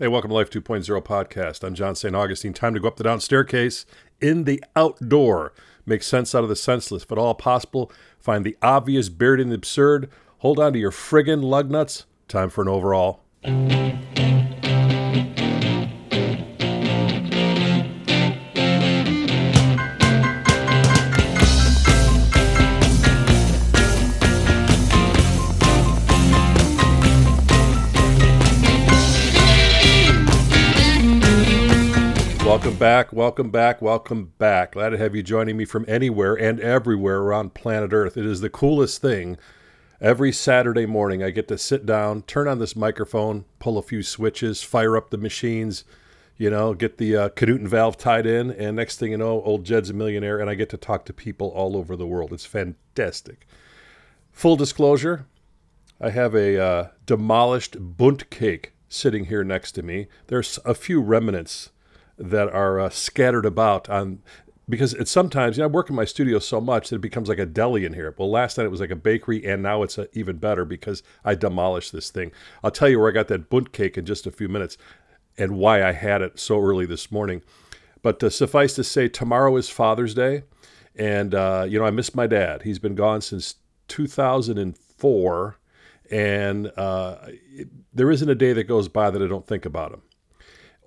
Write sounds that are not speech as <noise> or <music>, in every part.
Hey, welcome to Life 2.0 podcast. I'm John St. Augustine. Time to go up the down staircase in the outdoor. Make sense out of the senseless, if at all possible. Find the obvious buried in the absurd. Hold on to your friggin' lug nuts. Time for an overall. Back, welcome back, welcome back. Glad to have you joining me from anywhere and everywhere around planet Earth. It is the coolest thing. Every Saturday morning, I get to sit down, turn on this microphone, pull a few switches, fire up the machines, you know, get the uh, Canuten valve tied in, and next thing you know, old Jed's a millionaire, and I get to talk to people all over the world. It's fantastic. Full disclosure, I have a uh, demolished Bundt cake sitting here next to me. There's a few remnants that are uh, scattered about on because it's sometimes you know, I work in my studio so much that it becomes like a deli in here. Well, last night it was like a bakery, and now it's a, even better because I demolished this thing. I'll tell you where I got that Bundt cake in just a few minutes, and why I had it so early this morning. But uh, suffice to say, tomorrow is Father's Day, and uh, you know I miss my dad. He's been gone since 2004, and uh, it, there isn't a day that goes by that I don't think about him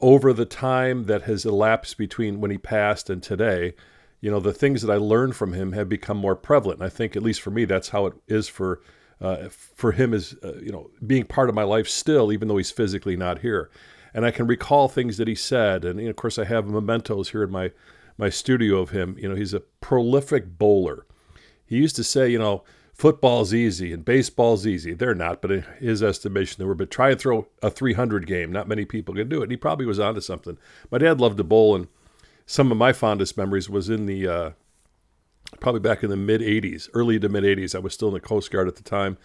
over the time that has elapsed between when he passed and today, you know, the things that I learned from him have become more prevalent. And I think, at least for me, that's how it is for uh, for him is uh, you know being part of my life still, even though he's physically not here. And I can recall things that he said, and you know, of course, I have mementos here in my my studio of him. You know, he's a prolific bowler. He used to say, you know, football's easy and baseball's easy. They're not, but in his estimation, they were. But try and throw a 300 game. Not many people can do it. And he probably was onto something. My dad loved to bowl, and some of my fondest memories was in the uh, probably back in the mid 80s, early to mid 80s. I was still in the Coast Guard at the time.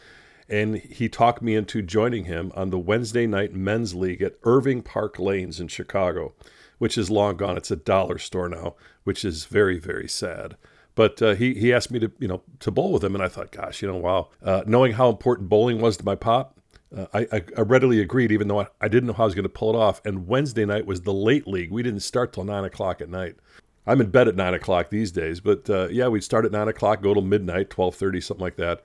And he talked me into joining him on the Wednesday night men's league at Irving Park Lanes in Chicago, which is long gone. It's a dollar store now, which is very, very sad. But uh, he he asked me to you know to bowl with him, and I thought, gosh, you know, wow, uh, knowing how important bowling was to my pop, uh, I, I, readily agreed, even though I, I didn't know how I was going to pull it off. And Wednesday night was the late league. We didn't start till nine o'clock at night. I'm in bed at nine o'clock these days, but uh, yeah, we'd start at nine o'clock, go till midnight, twelve thirty, something like that,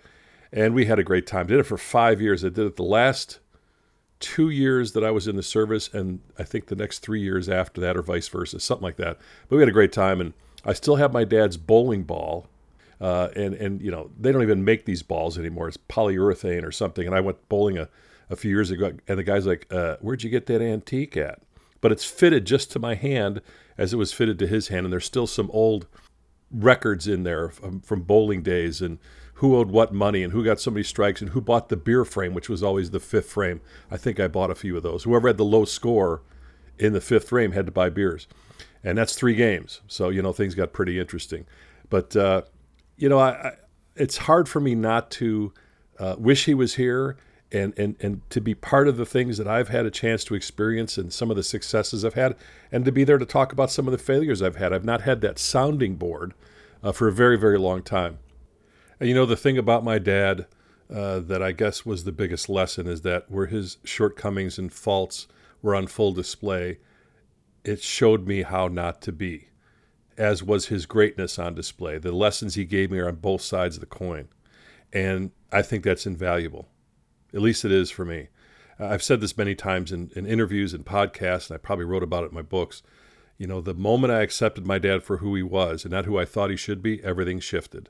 and we had a great time. Did it for five years. I did it the last two years that I was in the service, and I think the next three years after that, or vice versa, something like that. But we had a great time, and I still have my dad's bowling ball. Uh, and and you know they don't even make these balls anymore. It's polyurethane or something. And I went bowling a, a few years ago, and the guy's like, uh, "Where'd you get that antique at?" But it's fitted just to my hand as it was fitted to his hand, and there's still some old records in there from, from bowling days and who owed what money and who got so many strikes and who bought the beer frame, which was always the fifth frame. I think I bought a few of those. Whoever had the low score in the fifth frame had to buy beers and that's three games. So you know things got pretty interesting. But uh, you know, I, I, it's hard for me not to uh, wish he was here and and and to be part of the things that I've had a chance to experience and some of the successes I've had, and to be there to talk about some of the failures I've had. I've not had that sounding board uh, for a very very long time. And you know the thing about my dad. Uh, that I guess was the biggest lesson is that where his shortcomings and faults were on full display, it showed me how not to be, as was his greatness on display. The lessons he gave me are on both sides of the coin. And I think that's invaluable. At least it is for me. I've said this many times in, in interviews and podcasts, and I probably wrote about it in my books. You know, the moment I accepted my dad for who he was and not who I thought he should be, everything shifted.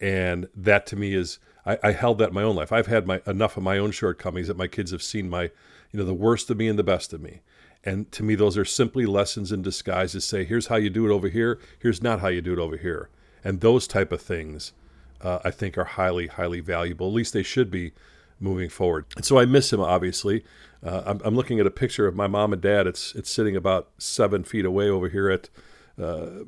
And that to me is, I, I held that in my own life. I've had my enough of my own shortcomings that my kids have seen my, you know, the worst of me and the best of me. And to me, those are simply lessons in disguise to say, here's how you do it over here, here's not how you do it over here. And those type of things, uh, I think, are highly, highly valuable. At least they should be moving forward. And so I miss him, obviously. Uh, I'm, I'm, looking at a picture of my mom and dad. It's, it's sitting about seven feet away over here at, uh,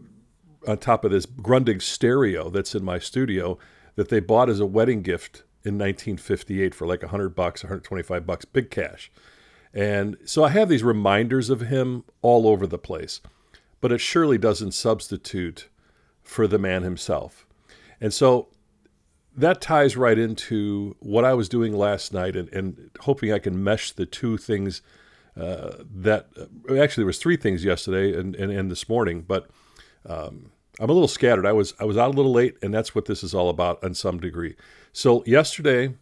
on top of this Grundig stereo that's in my studio that they bought as a wedding gift in 1958 for like 100 bucks, 125 bucks, big cash. And so I have these reminders of him all over the place, but it surely doesn't substitute for the man himself. And so that ties right into what I was doing last night and, and hoping I can mesh the two things uh, that uh, actually there was three things yesterday and, and, and this morning, but um, I'm a little scattered. I was I was out a little late, and that's what this is all about in some degree. So yesterday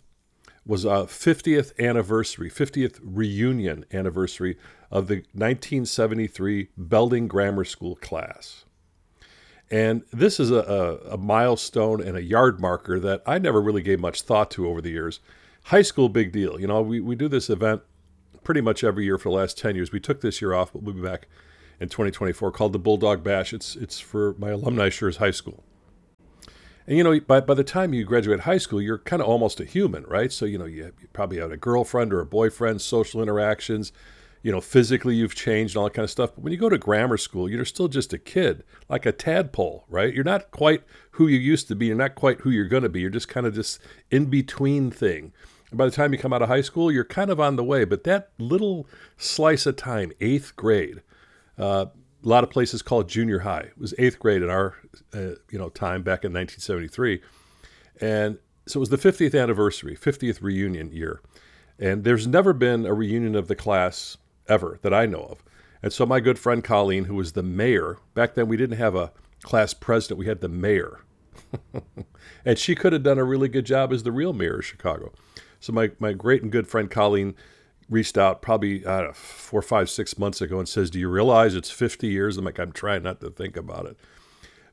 was a 50th anniversary, 50th reunion anniversary of the 1973 Belding Grammar School class. And this is a, a, a, milestone and a yard marker that I never really gave much thought to over the years. High school, big deal. You know, we, we do this event pretty much every year for the last 10 years. We took this year off, but we'll be back in 2024 called the Bulldog Bash. It's, it's for my alumni Schurz High School. And you know, by, by the time you graduate high school, you're kind of almost a human, right? So, you know, you, you probably have a girlfriend or a boyfriend, social interactions, you know, physically you've changed and all that kind of stuff. But when you go to grammar school, you're still just a kid, like a tadpole, right? You're not quite who you used to be. You're not quite who you're going to be. You're just kind of this in between thing. And by the time you come out of high school, you're kind of on the way. But that little slice of time, eighth grade, uh, a lot of places call it junior high. It was eighth grade in our, uh, you know, time back in 1973, and so it was the 50th anniversary, 50th reunion year, and there's never been a reunion of the class ever that I know of. And so my good friend Colleen, who was the mayor, back then we didn't have a class president, we had the mayor. <laughs> and she could have done a really good job as the real mayor of Chicago. So my, my great and good friend Colleen reached out probably know, four, five, six months ago and says, "Do you realize it's 50 years?" I'm like, "I'm trying not to think about it."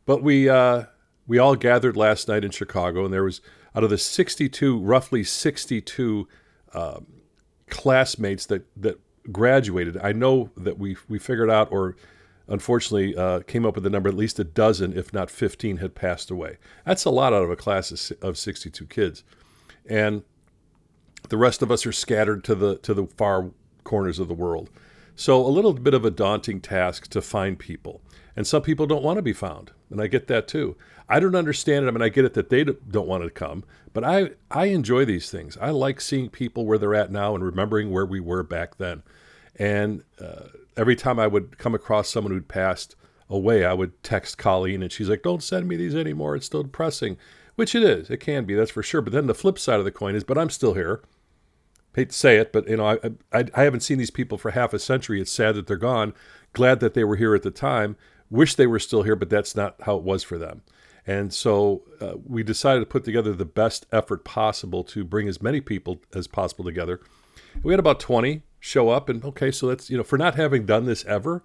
But we uh, we all gathered last night in Chicago, and there was out of the 62, roughly 62 um, classmates that that graduated. I know that we we figured out, or unfortunately uh, came up with the number at least a dozen, if not 15, had passed away. That's a lot out of a class of 62 kids, and the rest of us are scattered to the to the far corners of the world. So a little bit of a daunting task to find people. And some people don't want to be found, and I get that too. I don't understand it. I mean, I get it that they don't want to come, but I I enjoy these things. I like seeing people where they're at now and remembering where we were back then. And uh, every time I would come across someone who'd passed away, I would text Colleen, and she's like, "Don't send me these anymore. It's still depressing," which it is. It can be, that's for sure. But then the flip side of the coin is, but I'm still here hate to say it, but you know, I, I, I haven't seen these people for half a century. It's sad that they're gone. Glad that they were here at the time. Wish they were still here, but that's not how it was for them. And so uh, we decided to put together the best effort possible to bring as many people as possible together. We had about 20 show up, and okay, so that's, you know, for not having done this ever,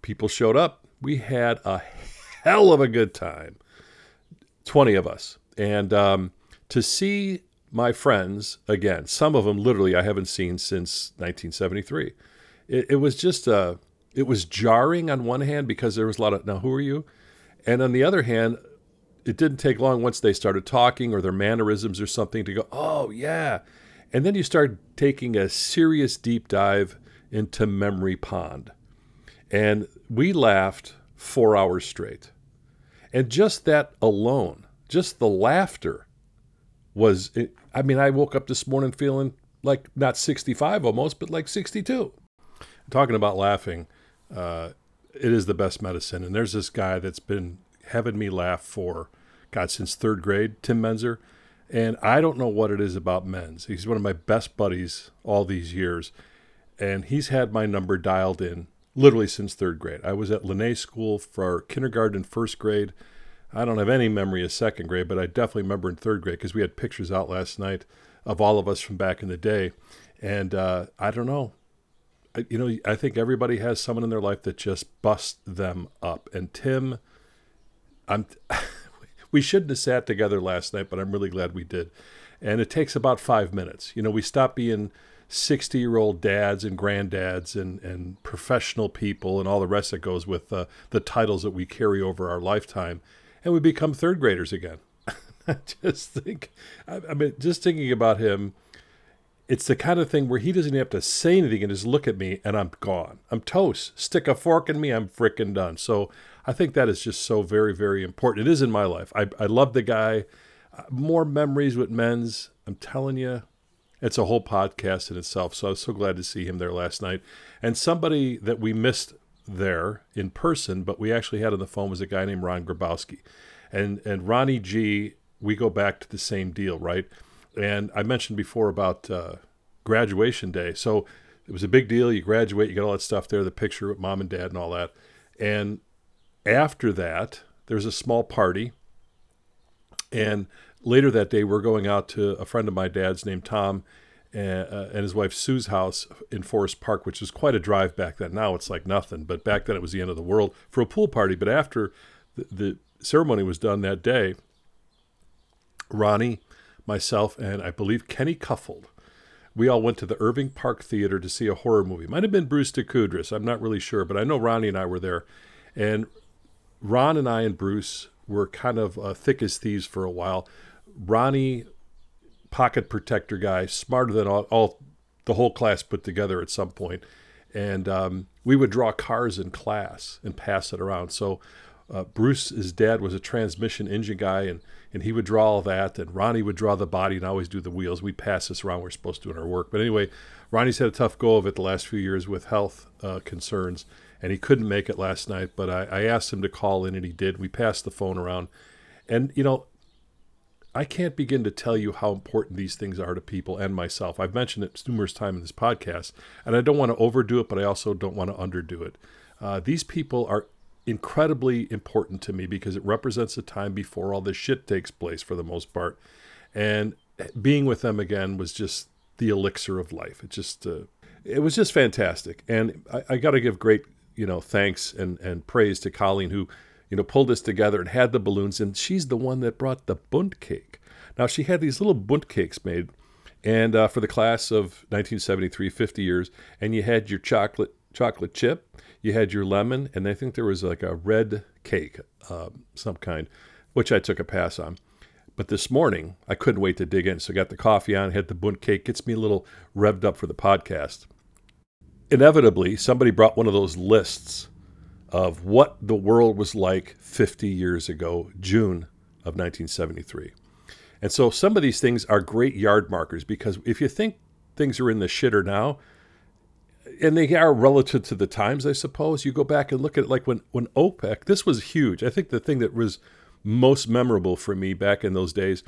people showed up. We had a hell of a good time. 20 of us. And um, to see my friends again. Some of them literally I haven't seen since 1973. It, it was just uh, it was jarring on one hand because there was a lot of now who are you, and on the other hand, it didn't take long once they started talking or their mannerisms or something to go oh yeah, and then you start taking a serious deep dive into memory pond, and we laughed four hours straight, and just that alone, just the laughter was I mean, I woke up this morning feeling like not 65 almost, but like 62. Talking about laughing, uh, it is the best medicine. And there's this guy that's been having me laugh for, God, since third grade, Tim Menzer. And I don't know what it is about Menz. He's one of my best buddies all these years. And he's had my number dialed in literally since third grade. I was at Lene School for kindergarten first grade. I don't have any memory of second grade, but I definitely remember in third grade because we had pictures out last night of all of us from back in the day. And uh, I don't know. I, you know, I think everybody has someone in their life that just busts them up. And Tim, I'm. <laughs> we shouldn't have sat together last night, but I'm really glad we did. And it takes about five minutes. You know, we stop being 60 year old dads and granddads and, and professional people and all the rest that goes with uh, the titles that we carry over our lifetime and we become third graders again. <laughs> I just think, I, I mean, just thinking about him, it's the kind of thing where he doesn't have to say anything and just look at me and I'm gone. I'm toast. Stick a fork in me, I'm freaking done. So I think that is just so very, very important. It is in my life. I, I love the guy. Uh, more memories with Menz. I'm telling you, it's a whole podcast in itself. So I was so glad to see him there last night. And somebody that we missed there in person, but we actually had on the phone was a guy named Ron Grabowski. And and Ronnie G, we go back to the same deal, right? And I mentioned before about uh, graduation day. So it was a big deal. You graduate, you get all that stuff there, the picture with mom and dad and all that. And after that, there's a small party. And later that day, we're going out to a friend of my dad's named Tom and, uh, and his wife Sue's house in Forest Park, which was quite a drive back then. Now it's like nothing, but back then it was the end of the world for a pool party. But after the, the ceremony was done that day, Ronnie, myself, and I believe Kenny Cuffold, we all went to the Irving Park Theater to see a horror movie. Might have been Bruce DeKudris. I'm not really sure, but I know Ronnie and I were there. And Ron and I and Bruce were kind of uh, thick as thieves for a while. Ronnie, pocket protector guy, smarter than all, all the whole class put together at some point. And um, we would draw cars in class and pass it around. So uh, Bruce's dad was a transmission engine guy, and, and he would draw all that. And Ronnie would draw the body and always do the wheels. We pass this around. We're supposed to in our work. But anyway, Ronnie's had a tough go of it the last few years with health uh, concerns and he couldn't make it last night. But I, I asked him to call in, and he did. We passed the phone around, and you know, I can't begin to tell you how important these things are to people and myself. I've mentioned it numerous times in this podcast, and I don't want to overdo it, but I also don't want to underdo it. Uh, these people are incredibly important to me because it represents the time before all this shit takes place for the most part. And being with them again was just the elixir of life. It just, uh, it was just fantastic. And I, I got to give great you know, thanks and, and praise to Colleen who, you know, pulled this together and had the balloons. And she's the one that brought the Bundt cake. Now, she had these little Bundt cakes made and uh, for the class of 1973, 50 years. And you had your chocolate chocolate chip, you had your lemon, and I think there was like a red cake, uh, some kind, which I took a pass on. But this morning, I couldn't wait to dig in. So I got the coffee on, had the Bundt cake, gets me a little revved up for the podcast inevitably, somebody brought one of those lists of what the world was like 50 years ago, June of 1973. And so some of these things are great yard markers because if you think things are in the shitter now, and they are relative to the times, I suppose, you go back and look at it like when, when OPEC, this was huge. I think the thing that was most memorable for me back in those days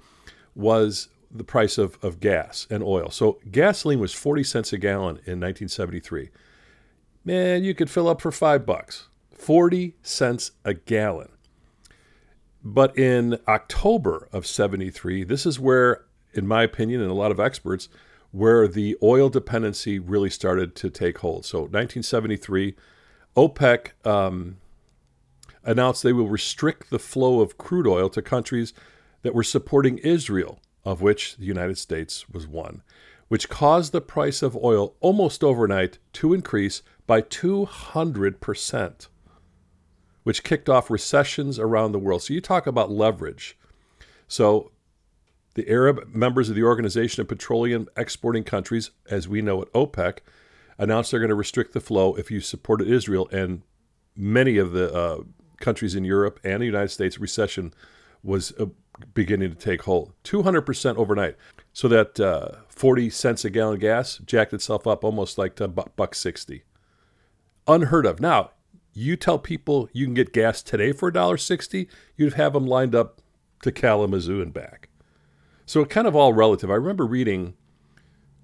was the price of, of gas and oil. So gasoline was 40 cents a gallon in 1973. Man, you could fill up for five bucks. 40 cents a gallon. But in October of 73, this is where, in my opinion, and a lot of experts, where the oil dependency really started to take hold. So 1973, OPEC um, announced they will restrict the flow of crude oil to countries that were supporting Israel of which the United States was one, which caused the price of oil almost overnight to increase by 200%, which kicked off recessions around the world. So you talk about leverage. So the Arab members of the Organization of Petroleum Exporting Countries, as we know it, OPEC, announced they're going to restrict the flow if you supported Israel. And many of the uh, countries in Europe and the United States, recession was uh, beginning to take hold. 200% overnight. So that uh, 40 cents a gallon gas jacked itself up almost like to buck 60. Unheard of. Now, you tell people you can get gas today for $1.60, you'd have them lined up to Kalamazoo and back. So it kind of all relative. I remember reading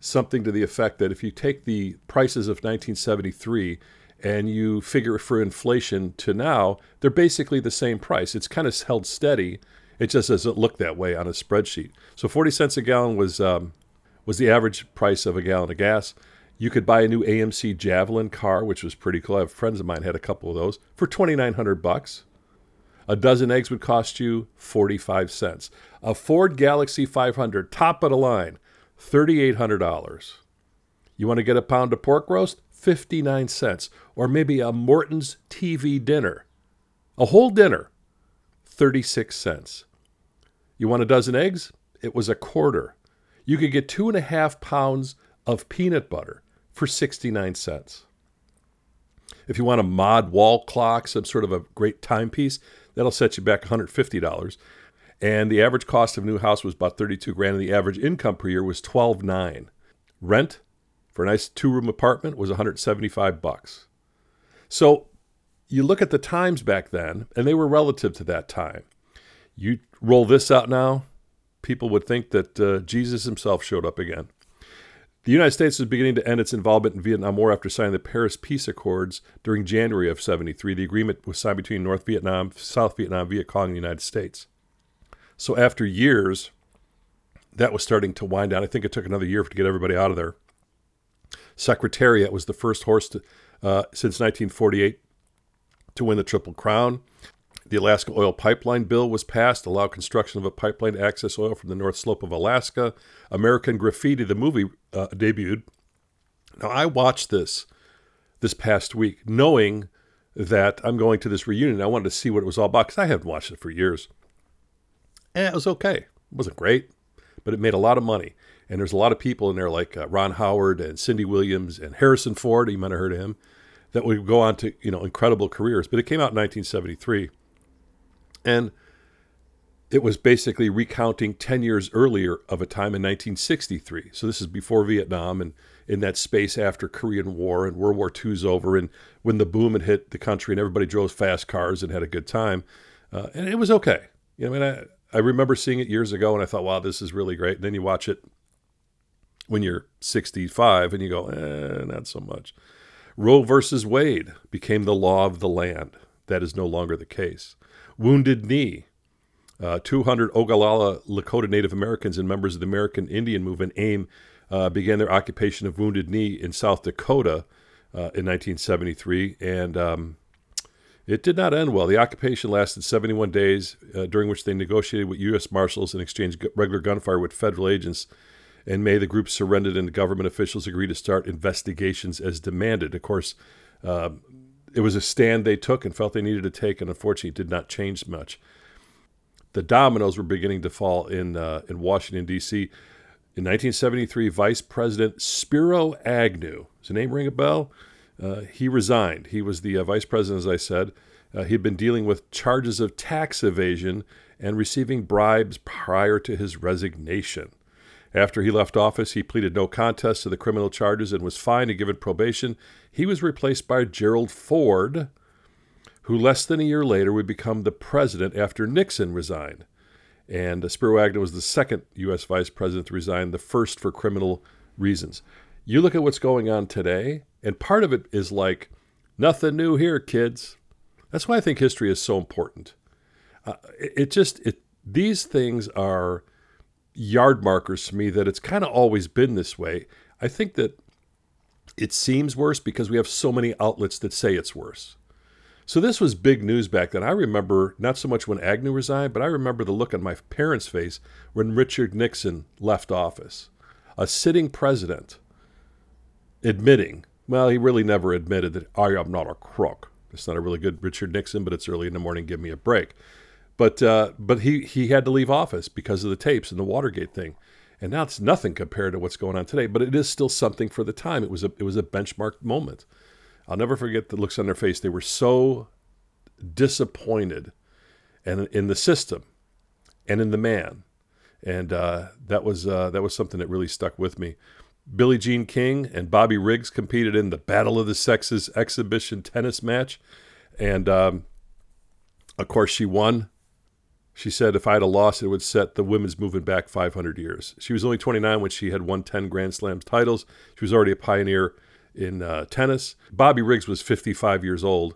something to the effect that if you take the prices of 1973 and you figure for inflation to now, they're basically the same price. It's kind of held steady it just doesn't look that way on a spreadsheet. So 40 cents a gallon was um, was the average price of a gallon of gas. You could buy a new AMC Javelin car, which was pretty cool. I have friends of mine had a couple of those for 2,900 bucks. A dozen eggs would cost you 45 cents. A Ford Galaxie 500, top of the line, $3,800. You want to get a pound of pork roast? 59 cents. Or maybe a Morton's TV dinner. A whole dinner, 36 cents. You want a dozen eggs? It was a quarter. You could get two and a half pounds of peanut butter for 69 cents. If you want a mod wall clock, some sort of a great timepiece, that'll set you back $150. And the average cost of a new house was about 32 grand, and the average income per year was 12.9. Rent for a nice two-room apartment was 175 bucks. So you look at the times back then, and they were relative to that time. You roll this out now, people would think that uh, Jesus himself showed up again. The United States was beginning to end its involvement in Vietnam War after signing the Paris Peace Accords during January of 73. The agreement was signed between North Vietnam, South Vietnam, Viet Cong, and the United States. So after years, that was starting to wind down. I think it took another year to get everybody out of there. Secretariat was the first horse to, uh, since 1948 to win the Triple Crown. The Alaska Oil Pipeline Bill was passed, allowed construction of a pipeline to access oil from the North Slope of Alaska. American Graffiti, the movie, uh, debuted. Now, I watched this this past week, knowing that I'm going to this reunion. I wanted to see what it was all about because I haven't watched it for years. And it was okay. It wasn't great, but it made a lot of money. And there's a lot of people in there like uh, Ron Howard and Cindy Williams and Harrison Ford. You might have heard of him that would go on to you know incredible careers. But it came out in 1973, and it was basically recounting 10 years earlier of a time in 1963. So this is before Vietnam and in that space after Korean War and World War II's over, and when the boom had hit the country and everybody drove fast cars and had a good time, uh, and it was okay. You know, I mean, I, I remember seeing it years ago, and I thought, wow, this is really great. And then you watch it when you're 65, and you go, eh, not so much. Roe versus Wade became the law of the land. That is no longer the case. Wounded Knee. Uh, 200 Oglala Lakota Native Americans and members of the American Indian Movement, AIM, uh, began their occupation of Wounded Knee in South Dakota uh, in 1973. And um, it did not end well. The occupation lasted 71 days, uh, during which they negotiated with U.S. Marshals and exchanged regular gunfire with federal agents in May, the group surrendered and government officials agreed to start investigations as demanded. Of course, uh, it was a stand they took and felt they needed to take, and unfortunately, it did not change much. The dominoes were beginning to fall in uh, in Washington D.C. In 1973, Vice President Spiro Agnew, does the name ring a bell? Uh, he resigned. He was the uh, vice president, as I said. Uh, he had been dealing with charges of tax evasion and receiving bribes prior to his resignation. After he left office, he pleaded no contest to the criminal charges and was fined and given probation. He was replaced by Gerald Ford, who less than a year later would become the president after Nixon resigned. And Spiro Agnew was the second U.S. vice president to resign, the first for criminal reasons. You look at what's going on today, and part of it is like, nothing new here, kids. That's why I think history is so important. Uh, it, it just, it, these things are yard markers to me that it's kind of always been this way. I think that it seems worse because we have so many outlets that say it's worse. So this was big news back then. I remember not so much when Agnew resigned, but I remember the look on my parents' face when Richard Nixon left office. A sitting president admitting, well, he really never admitted that I am not a crook. It's not a really good Richard Nixon, but it's early in the morning. Give me a break. But uh, but he he had to leave office because of the tapes and the Watergate thing, and now it's nothing compared to what's going on today. But it is still something for the time. It was a it was a benchmark moment. I'll never forget the looks on their face. They were so disappointed, and in the system, and in the man, and uh, that was uh, that was something that really stuck with me. Billie Jean King and Bobby Riggs competed in the Battle of the Sexes exhibition tennis match, and um, of course she won. She said if I had a loss, it would set the women's movement back 500 years. She was only 29 when she had won 10 Grand Slam titles. She was already a pioneer in uh, tennis. Bobby Riggs was 55 years old.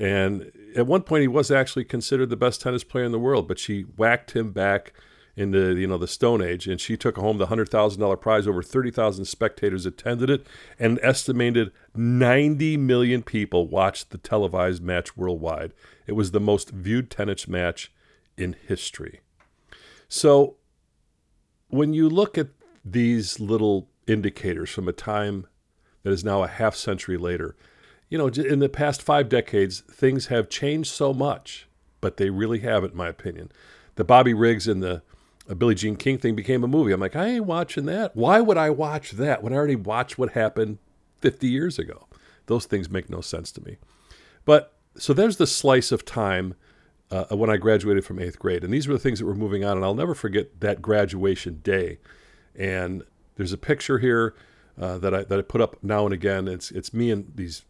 And at one point, he was actually considered the best tennis player in the world, but she whacked him back into you know the Stone Age, and she took home the hundred thousand dollar prize. Over thirty thousand spectators attended it, and estimated ninety million people watched the televised match worldwide. It was the most viewed tennis match in history. So when you look at these little indicators from a time that is now a half century later, you know, in the past five decades, things have changed so much, but they really have, in my opinion. The Bobby Riggs and the uh, Billie Jean King thing became a movie. I'm like, I ain't watching that. Why would I watch that when I already watched what happened 50 years ago? Those things make no sense to me. But so there's the slice of time uh, when I graduated from eighth grade. And these were the things that were moving on. And I'll never forget that graduation day. And there's a picture here uh, that I that I put up now and again. It's it's me in these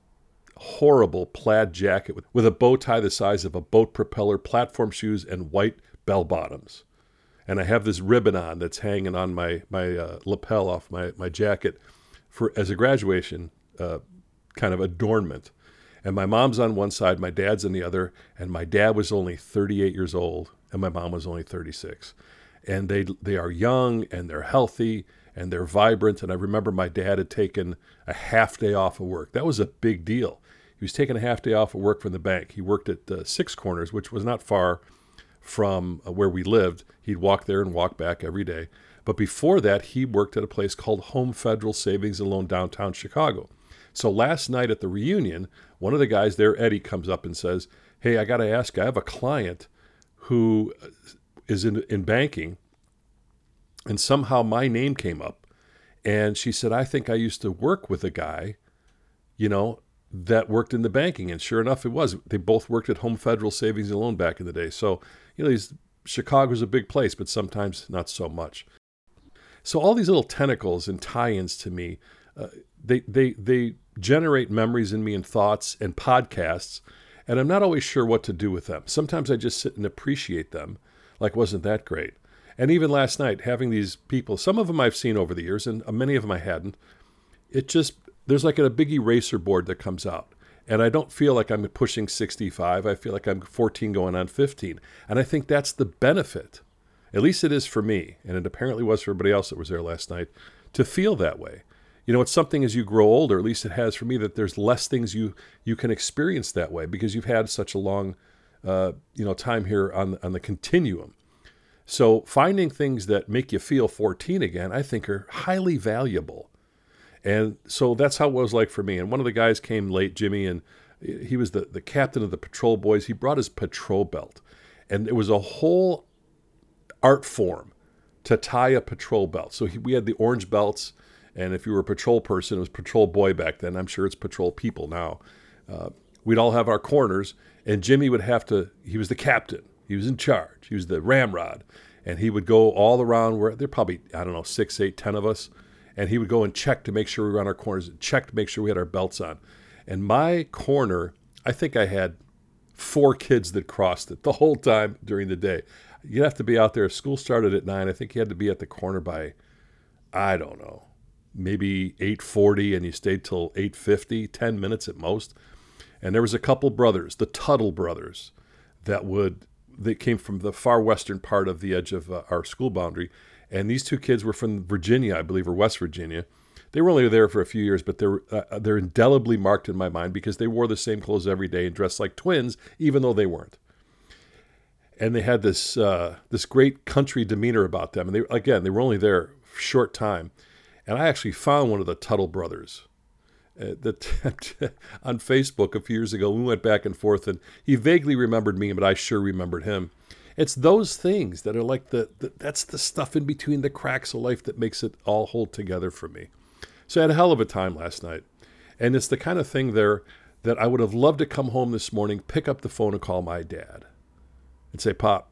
horrible plaid jacket with, with a bow tie the size of a boat propeller, platform shoes, and white bell bottoms. And I have this ribbon on that's hanging on my my uh, lapel off my my jacket. for as a graduation uh, kind of adornment. And my mom's on one side, my dad's on the other, and my dad was only 38 years old, and my mom was only 36. And they they are young and they're healthy and they're vibrant. And I remember my dad had taken a half day off of work. That was a big deal. He was taking a half day off of work from the bank. He worked at uh, Six Corners, which was not far from uh, where we lived. He'd walk there and walk back every day. But before that, he worked at a place called Home Federal Savings and Loan downtown Chicago. So last night at the reunion, one of the guys there, Eddie, comes up and says, Hey, I got to ask, I have a client who is in, in banking, and somehow my name came up. And she said, I think I used to work with a guy, you know, that worked in the banking. And sure enough, it was. They both worked at Home Federal Savings and Loan back in the day. So, you know, these, Chicago's a big place, but sometimes not so much. So all these little tentacles and tie-ins to me, uh, they they they generate memories in me and thoughts and podcasts, and I'm not always sure what to do with them. Sometimes I just sit and appreciate them, like wasn't that great? And even last night, having these people, some of them I've seen over the years, and uh, many of them I hadn't. It just there's like a big eraser board that comes out. And I don't feel like I'm pushing 65. I feel like I'm 14 going on 15. And I think that's the benefit at least it is for me, and it apparently was for everybody else that was there last night, to feel that way. You know, it's something as you grow older, at least it has for me, that there's less things you you can experience that way because you've had such a long, uh, you know, time here on on the continuum. So finding things that make you feel 14 again, I think are highly valuable. And so that's how it was like for me. And one of the guys came late, Jimmy, and he was the, the captain of the patrol boys. He brought his patrol belt. And it was a whole art form to tie a patrol belt. So he, we had the orange belts, and if you were a patrol person, it was patrol boy back then. I'm sure it's patrol people now. Uh, we'd all have our corners, and Jimmy would have to. He was the captain. He was in charge. He was the ramrod, and he would go all around where there probably I don't know six, eight, ten of us, and he would go and check to make sure we were on our corners, check to make sure we had our belts on. And my corner, I think I had four kids that crossed it the whole time during the day you'd have to be out there. School started at nine. I think you had to be at the corner by, I don't know, maybe eight forty, and you stayed till eight fifty, 10 minutes at most. And there was a couple brothers, the Tuttle brothers, that would they came from the far western part of the edge of uh, our school boundary, and these two kids were from Virginia, I believe, or West Virginia. They were only there for a few years, but they're uh, they're indelibly marked in my mind because they wore the same clothes every day and dressed like twins, even though they weren't and they had this uh, this great country demeanor about them. And they again, they were only there short time, and I actually found one of the Tuttle brothers. Uh, that <laughs> on Facebook a few years ago, we went back and forth, and he vaguely remembered me, but I sure remembered him. It's those things that are like the, the that's the stuff in between the cracks of life that makes it all hold together for me. So I had a hell of a time last night, and it's the kind of thing there that I would have loved to come home this morning, pick up the phone, and call my dad and say, Pop,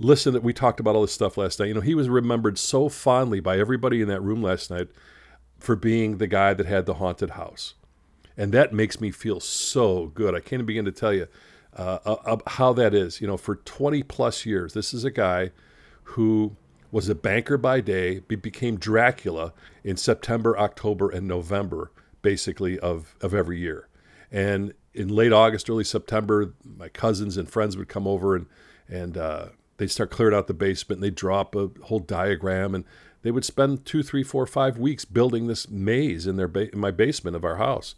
listen that we talked about all this stuff last night. You know, he was remembered so fondly by everybody in that room last night for being the guy that had the haunted house. And that makes me feel so good. I can't begin to tell you uh, uh, how that is. You know, for 20 plus years, this is a guy who was a banker by day, became Dracula in September, October, and November, basically, of, of every year. And in late August, early September, my cousins and friends would come over and and uh, they'd start clearing out the basement. and They'd drop a whole diagram, and they would spend two, three, four, five weeks building this maze in their ba- in my basement of our house.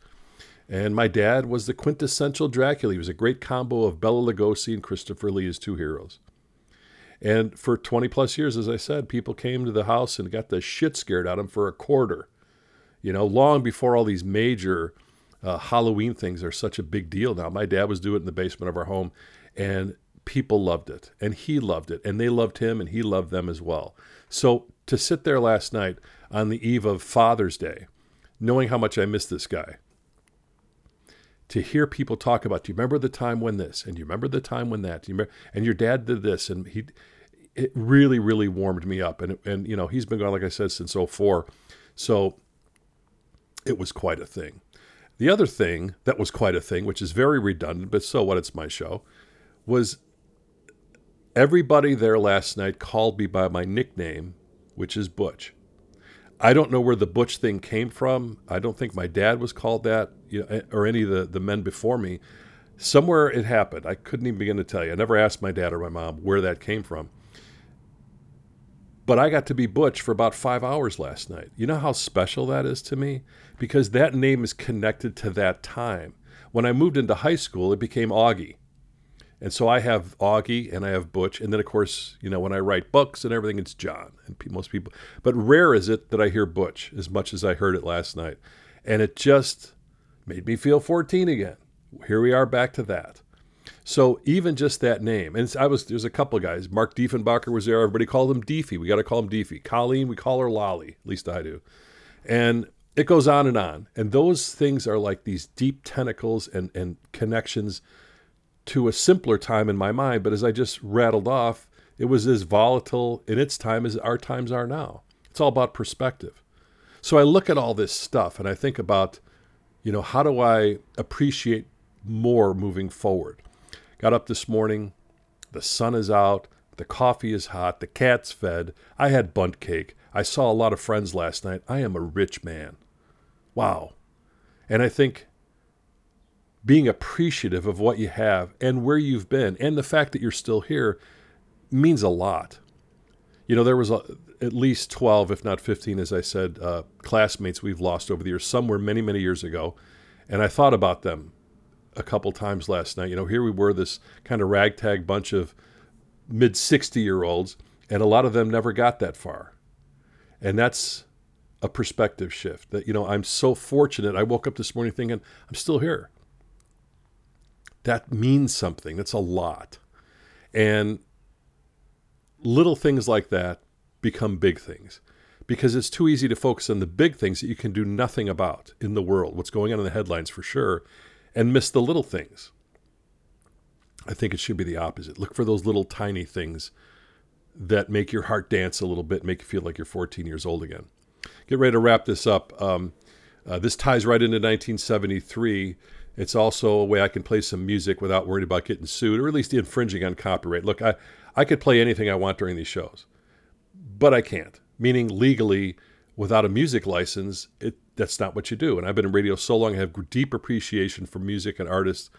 And my dad was the quintessential Dracula. He was a great combo of Bela Lugosi and Christopher Lee as two heroes. And for 20 plus years, as I said, people came to the house and got the shit scared out of them for a quarter. You know, long before all these major uh, Halloween things are such a big deal now. My dad was doing it in the basement of our home, and people loved it, and he loved it, and they loved him, and he loved them as well. So to sit there last night on the eve of Father's Day, knowing how much I miss this guy, to hear people talk about, do you remember the time when this, and do you remember the time when that, you remember, and your dad did this, and he, it really, really warmed me up, and and you know he's been gone, like I said, since 04. so it was quite a thing. The other thing that was quite a thing, which is very redundant, but so what, it's my show, was everybody there last night called me by my nickname, which is Butch. I don't know where the Butch thing came from. I don't think my dad was called that, you know, eh, or any of the, the men before me. Somewhere it happened. I couldn't even begin to tell you. I never asked my dad or my mom where that came from. But I got to be Butch for about five hours last night. You know how special that is to me? Because that name is connected to that time. When I moved into high school, it became Augie. And so I have Augie and I have Butch. And then, of course, you know, when I write books and everything, it's John. And most people, but rare is it that I hear Butch as much as I heard it last night. And it just made me feel 14 again. Here we are back to that. So even just that name, and I was there's a couple of guys. Mark Diefenbacher was there. Everybody called him Deefy. We got to call him Deefy. Colleen, we call her Lolly. At least I do. And it goes on and on. And those things are like these deep tentacles and and connections to a simpler time in my mind, but as I just rattled off, it was as volatile in its time as our times are now. It's all about perspective. So I look at all this stuff and I think about, you know, how do I appreciate more moving forward? Got up this morning, the sun is out, the coffee is hot, the cat's fed. I had Bundt cake. I saw a lot of friends last night. I am a rich man. Wow. And I think being appreciative of what you have and where you've been and the fact that you're still here means a lot. You know, there was a, at least 12, if not 15, as I said, uh, classmates we've lost over the years, somewhere many, many years ago. And I thought about them a couple times last night. You know, here we were, this kind of ragtag bunch of mid 60 year olds, and a lot of them never got that far. And that's a perspective shift that, you know, I'm so fortunate. I woke up this morning thinking, I'm still here that means something. That's a lot. And little things like that become big things because it's too easy to focus on the big things that you can do nothing about in the world, what's going on in the headlines for sure, and miss the little things. I think it should be the opposite. Look for those little tiny things that make your heart dance a little bit, make you feel like you're 14 years old again. Get ready to wrap this up. Um, uh, this ties right into 1973 it's also a way I can play some music without worrying about getting sued or at least infringing on copyright. Look, I, I could play anything I want during these shows, but I can't. Meaning legally, without a music license, it, that's not what you do. And I've been in radio so long, I have deep appreciation for music and artists.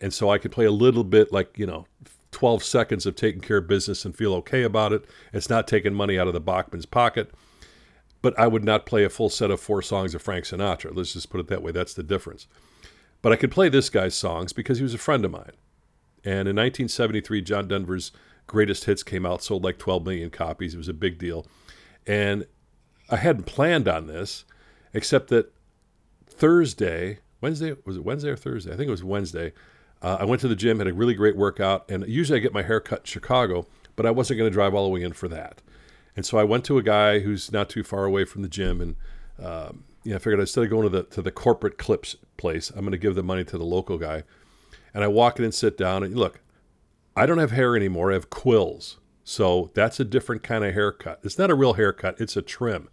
And so I can play a little bit like, you know, 12 seconds of taking care of business and feel okay about it. It's not taking money out of the Bachman's pocket. But I would not play a full set of four songs of Frank Sinatra. Let's just put it that way. That's the difference. But I could play this guy's songs because he was a friend of mine. And in 1973, John Denver's greatest hits came out, sold like 12 million copies. It was a big deal. And I hadn't planned on this, except that Thursday, Wednesday, was it Wednesday or Thursday? I think it was Wednesday. Uh, I went to the gym, had a really great workout, and usually I get my hair cut in Chicago, but I wasn't going to drive all the way in for that. And so I went to a guy who's not too far away from the gym, and um, know, I figured instead of going to the to the corporate clips place, I'm going to give the money to the local guy. And I walk in and sit down and look, I don't have hair anymore. I have quills. So that's a different kind of haircut. It's not a real haircut. It's a trim.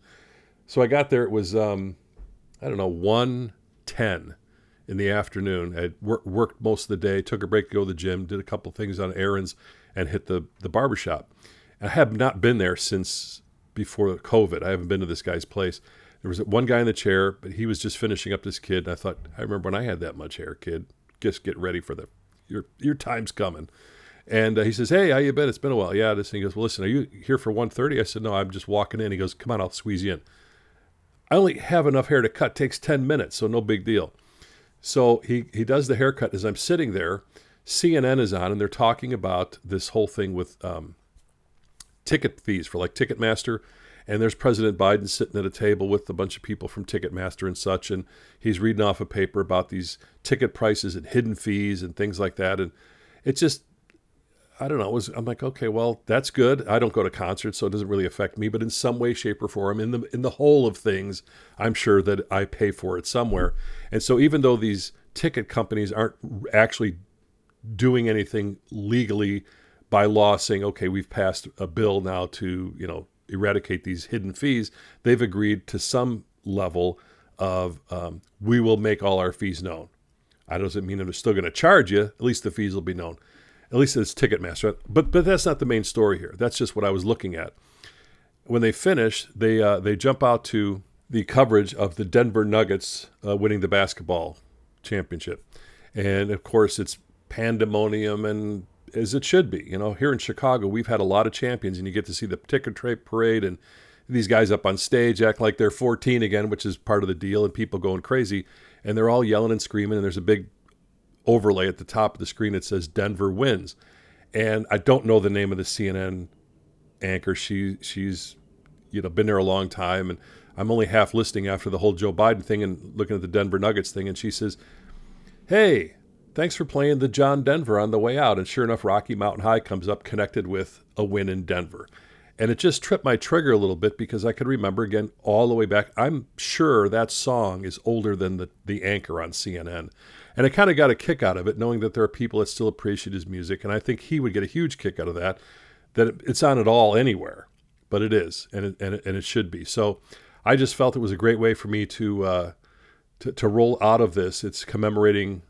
So I got there. It was, um, I don't know, 110 in the afternoon. I wor- worked most of the day, took a break to go to the gym, did a couple things on errands, and hit the, the barbershop. I have not been there since before COVID. I haven't been to this guy's place. There was one guy in the chair, but he was just finishing up this kid. And I thought, I remember when I had that much hair, kid. Just get ready for the your your time's coming. And uh, he says, "Hey, how you been? It's been a while." Yeah, this. And he goes, "Well, listen, are you here for 1.30? I said, "No, I'm just walking in." He goes, "Come on, I'll squeeze you in." I only have enough hair to cut. It takes 10 minutes, so no big deal. So he he does the haircut as I'm sitting there. CNN is on, and they're talking about this whole thing with um, ticket fees for like Ticketmaster and there's President Biden sitting at a table with a bunch of people from Ticketmaster and such, and he's reading off a paper about these ticket prices and hidden fees and things like that. And it's just, I don't know. Was, I'm like, okay, well, that's good. I don't go to concerts, so it doesn't really affect me. But in some way, shape, or form, in the in the whole of things, I'm sure that I pay for it somewhere. And so, even though these ticket companies aren't actually doing anything legally by law, saying, okay, we've passed a bill now to you know eradicate these hidden fees, they've agreed to some level of um, we will make all our fees known. I doesn't mean they're still going to charge you. At least the fees will be known. At least it's Ticketmaster. But but that's not the main story here. That's just what I was looking at. when they finish, they uh, they jump out to the coverage of the Denver Nuggets uh, winning the basketball championship, and of course it's pandemonium and as it should be. You know, here in Chicago, we've had a lot of champions, and you get to see the ticker tape parade and these guys up on stage act like they're 14 again, which is part of the deal, and people going crazy, and they're all yelling and screaming, and there's a big overlay at the top of the screen that says Denver wins. And I don't know the name of the CNN anchor. She she's you know been there a long time, and I'm only half listening after the whole Joe Biden thing and looking at the Denver Nuggets thing, and she says, "Hey, thanks for playing the John Denver on the way out." And sure enough, Rocky Mountain High comes up connected with a win in Denver. And it just tripped my trigger a little bit because I could remember again all the way back. I'm sure that song is older than the, the anchor on CNN. And I kind of got a kick out of it, knowing that there are people that still appreciate his music. And I think he would get a huge kick out of that, that it's on at all anywhere, but it is, and it, and it, and it should be. So I just felt it was a great way for me to, uh, to, to roll out of this. It's commemorating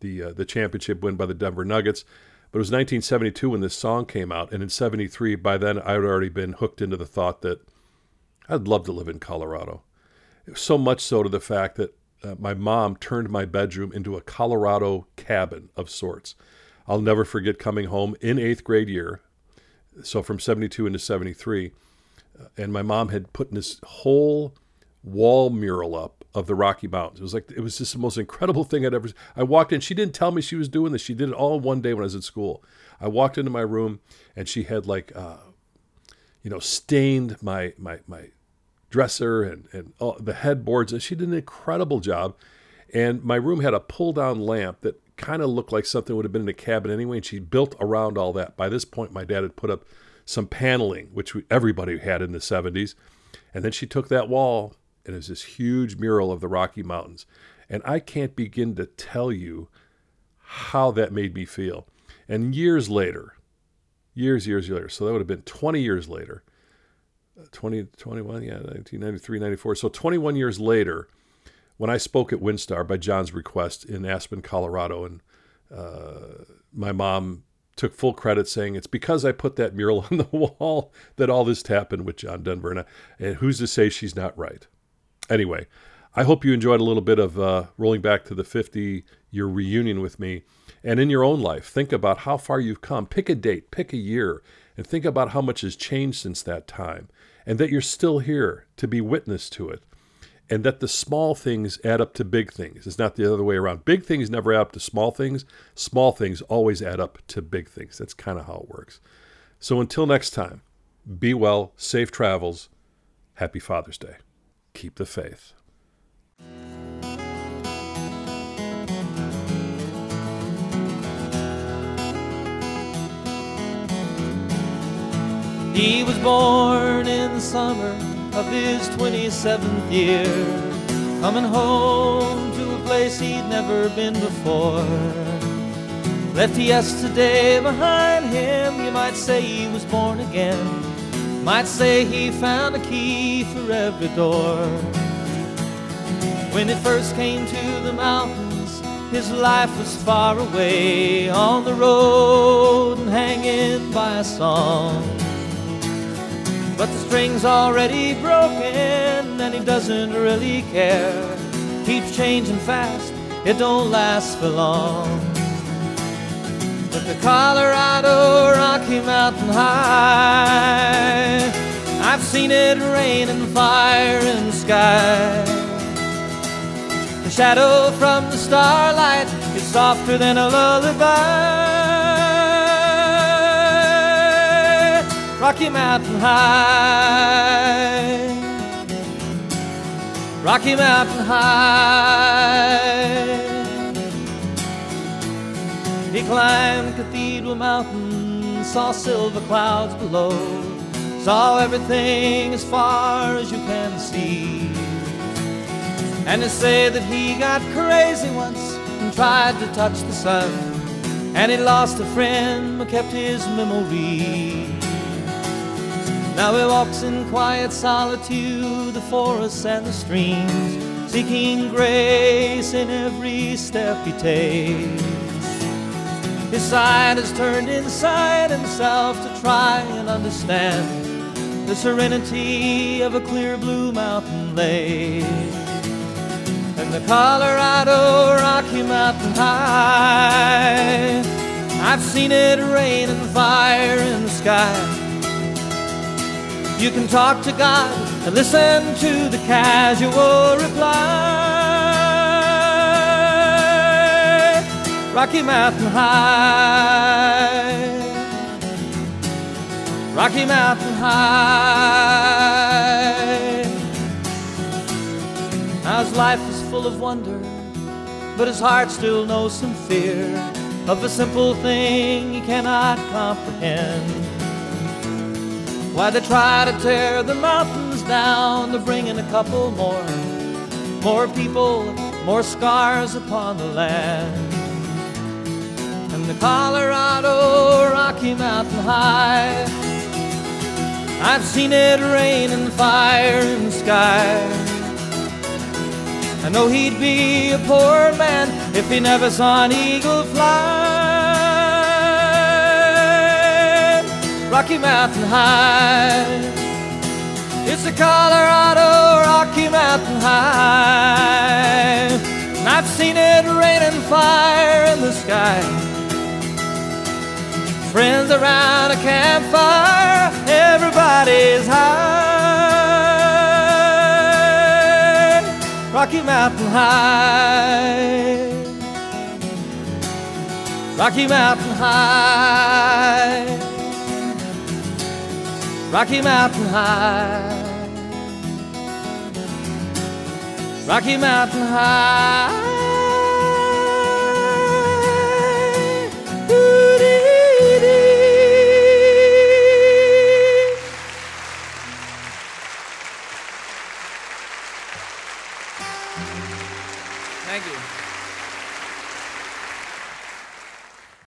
the, uh, the championship win by the Denver Nuggets. But it was 1972 when this song came out. And in 73, by then, I had already been hooked into the thought that I'd love to live in Colorado. So much so to the fact that uh, my mom turned my bedroom into a Colorado cabin of sorts. I'll never forget coming home in eighth grade year, so from 72 into 73, uh, and my mom had put this whole wall mural up of the Rocky Mountains. It was like it was just the most incredible thing I'd ever. I walked in. She didn't tell me she was doing this. She did it all one day when I was in school. I walked into my room and she had like, uh, you know, stained my my my dresser and, and all, the headboards. And she did an incredible job. And my room had a pull down lamp that kind of looked like something would have been in a cabin anyway. And she built around all that. By this point, my dad had put up some paneling, which we, everybody had in the 70s. And then she took that wall and it was this huge mural of the Rocky Mountains. And I can't begin to tell you how that made me feel. And years later, years, years later, so that would have been 20 years later, 20, 21, yeah, 1993, 94. So 21 years later, when I spoke at Windstar by John's request in Aspen, Colorado, and uh, my mom took full credit saying it's because I put that mural <laughs> on the wall that all this happened with John Denver. And, I, and who's to say she's not right? Anyway, I hope you enjoyed a little bit of uh, rolling back to the 50 year reunion with me. And in your own life, think about how far you've come. Pick a date, pick a year, and think about how much has changed since that time and that you're still here to be witness to it, and that the small things add up to big things. It's not the other way around. Big things never add up to small things, small things always add up to big things. That's kind of how it works. So until next time, be well, safe travels, happy Father's Day. Keep the faith. He was born in the summer of his 27th year, coming home to a place he'd never been before. Left yesterday behind him, you might say he was born again. Might say he found a key for every door. When it first came to the mountains, his life was far away on the road and hanging by a song. But the string's already broken and he doesn't really care. Keeps changing fast, it don't last for long. But the Colorado Rocky Mountain High, I've seen it rain and fire in the sky. The shadow from the starlight is softer than a lullaby. Rocky Mountain High. Rocky Mountain High. He climbed Cathedral Mountain, saw silver clouds below, saw everything as far as you can see. And they say that he got crazy once and tried to touch the sun, and he lost a friend but kept his memory. Now he walks in quiet solitude, the forests and the streams, seeking grace in every step he takes. His side is turned inside himself to try and understand the serenity of a clear blue mountain lake. And the Colorado Rocky Mountain High. I've seen it rain and fire in the sky. You can talk to God and listen to the casual reply. Rocky Mountain High. Rocky Mountain High. Now his life is full of wonder, but his heart still knows some fear of a simple thing he cannot comprehend. Why they try to tear the mountains down to bring in a couple more, more people, more scars upon the land. And the Colorado Rocky Mountain High, I've seen it rain and fire in the sky. I know he'd be a poor man if he never saw an eagle fly. Rocky Mountain High. It's the Colorado Rocky Mountain High. And I've seen it rain and fire in the sky. Friends around a campfire, everybody's high. Rocky Mountain High. Rocky Mountain High. Rocky Mountain High. Rocky Mountain High. Ooh.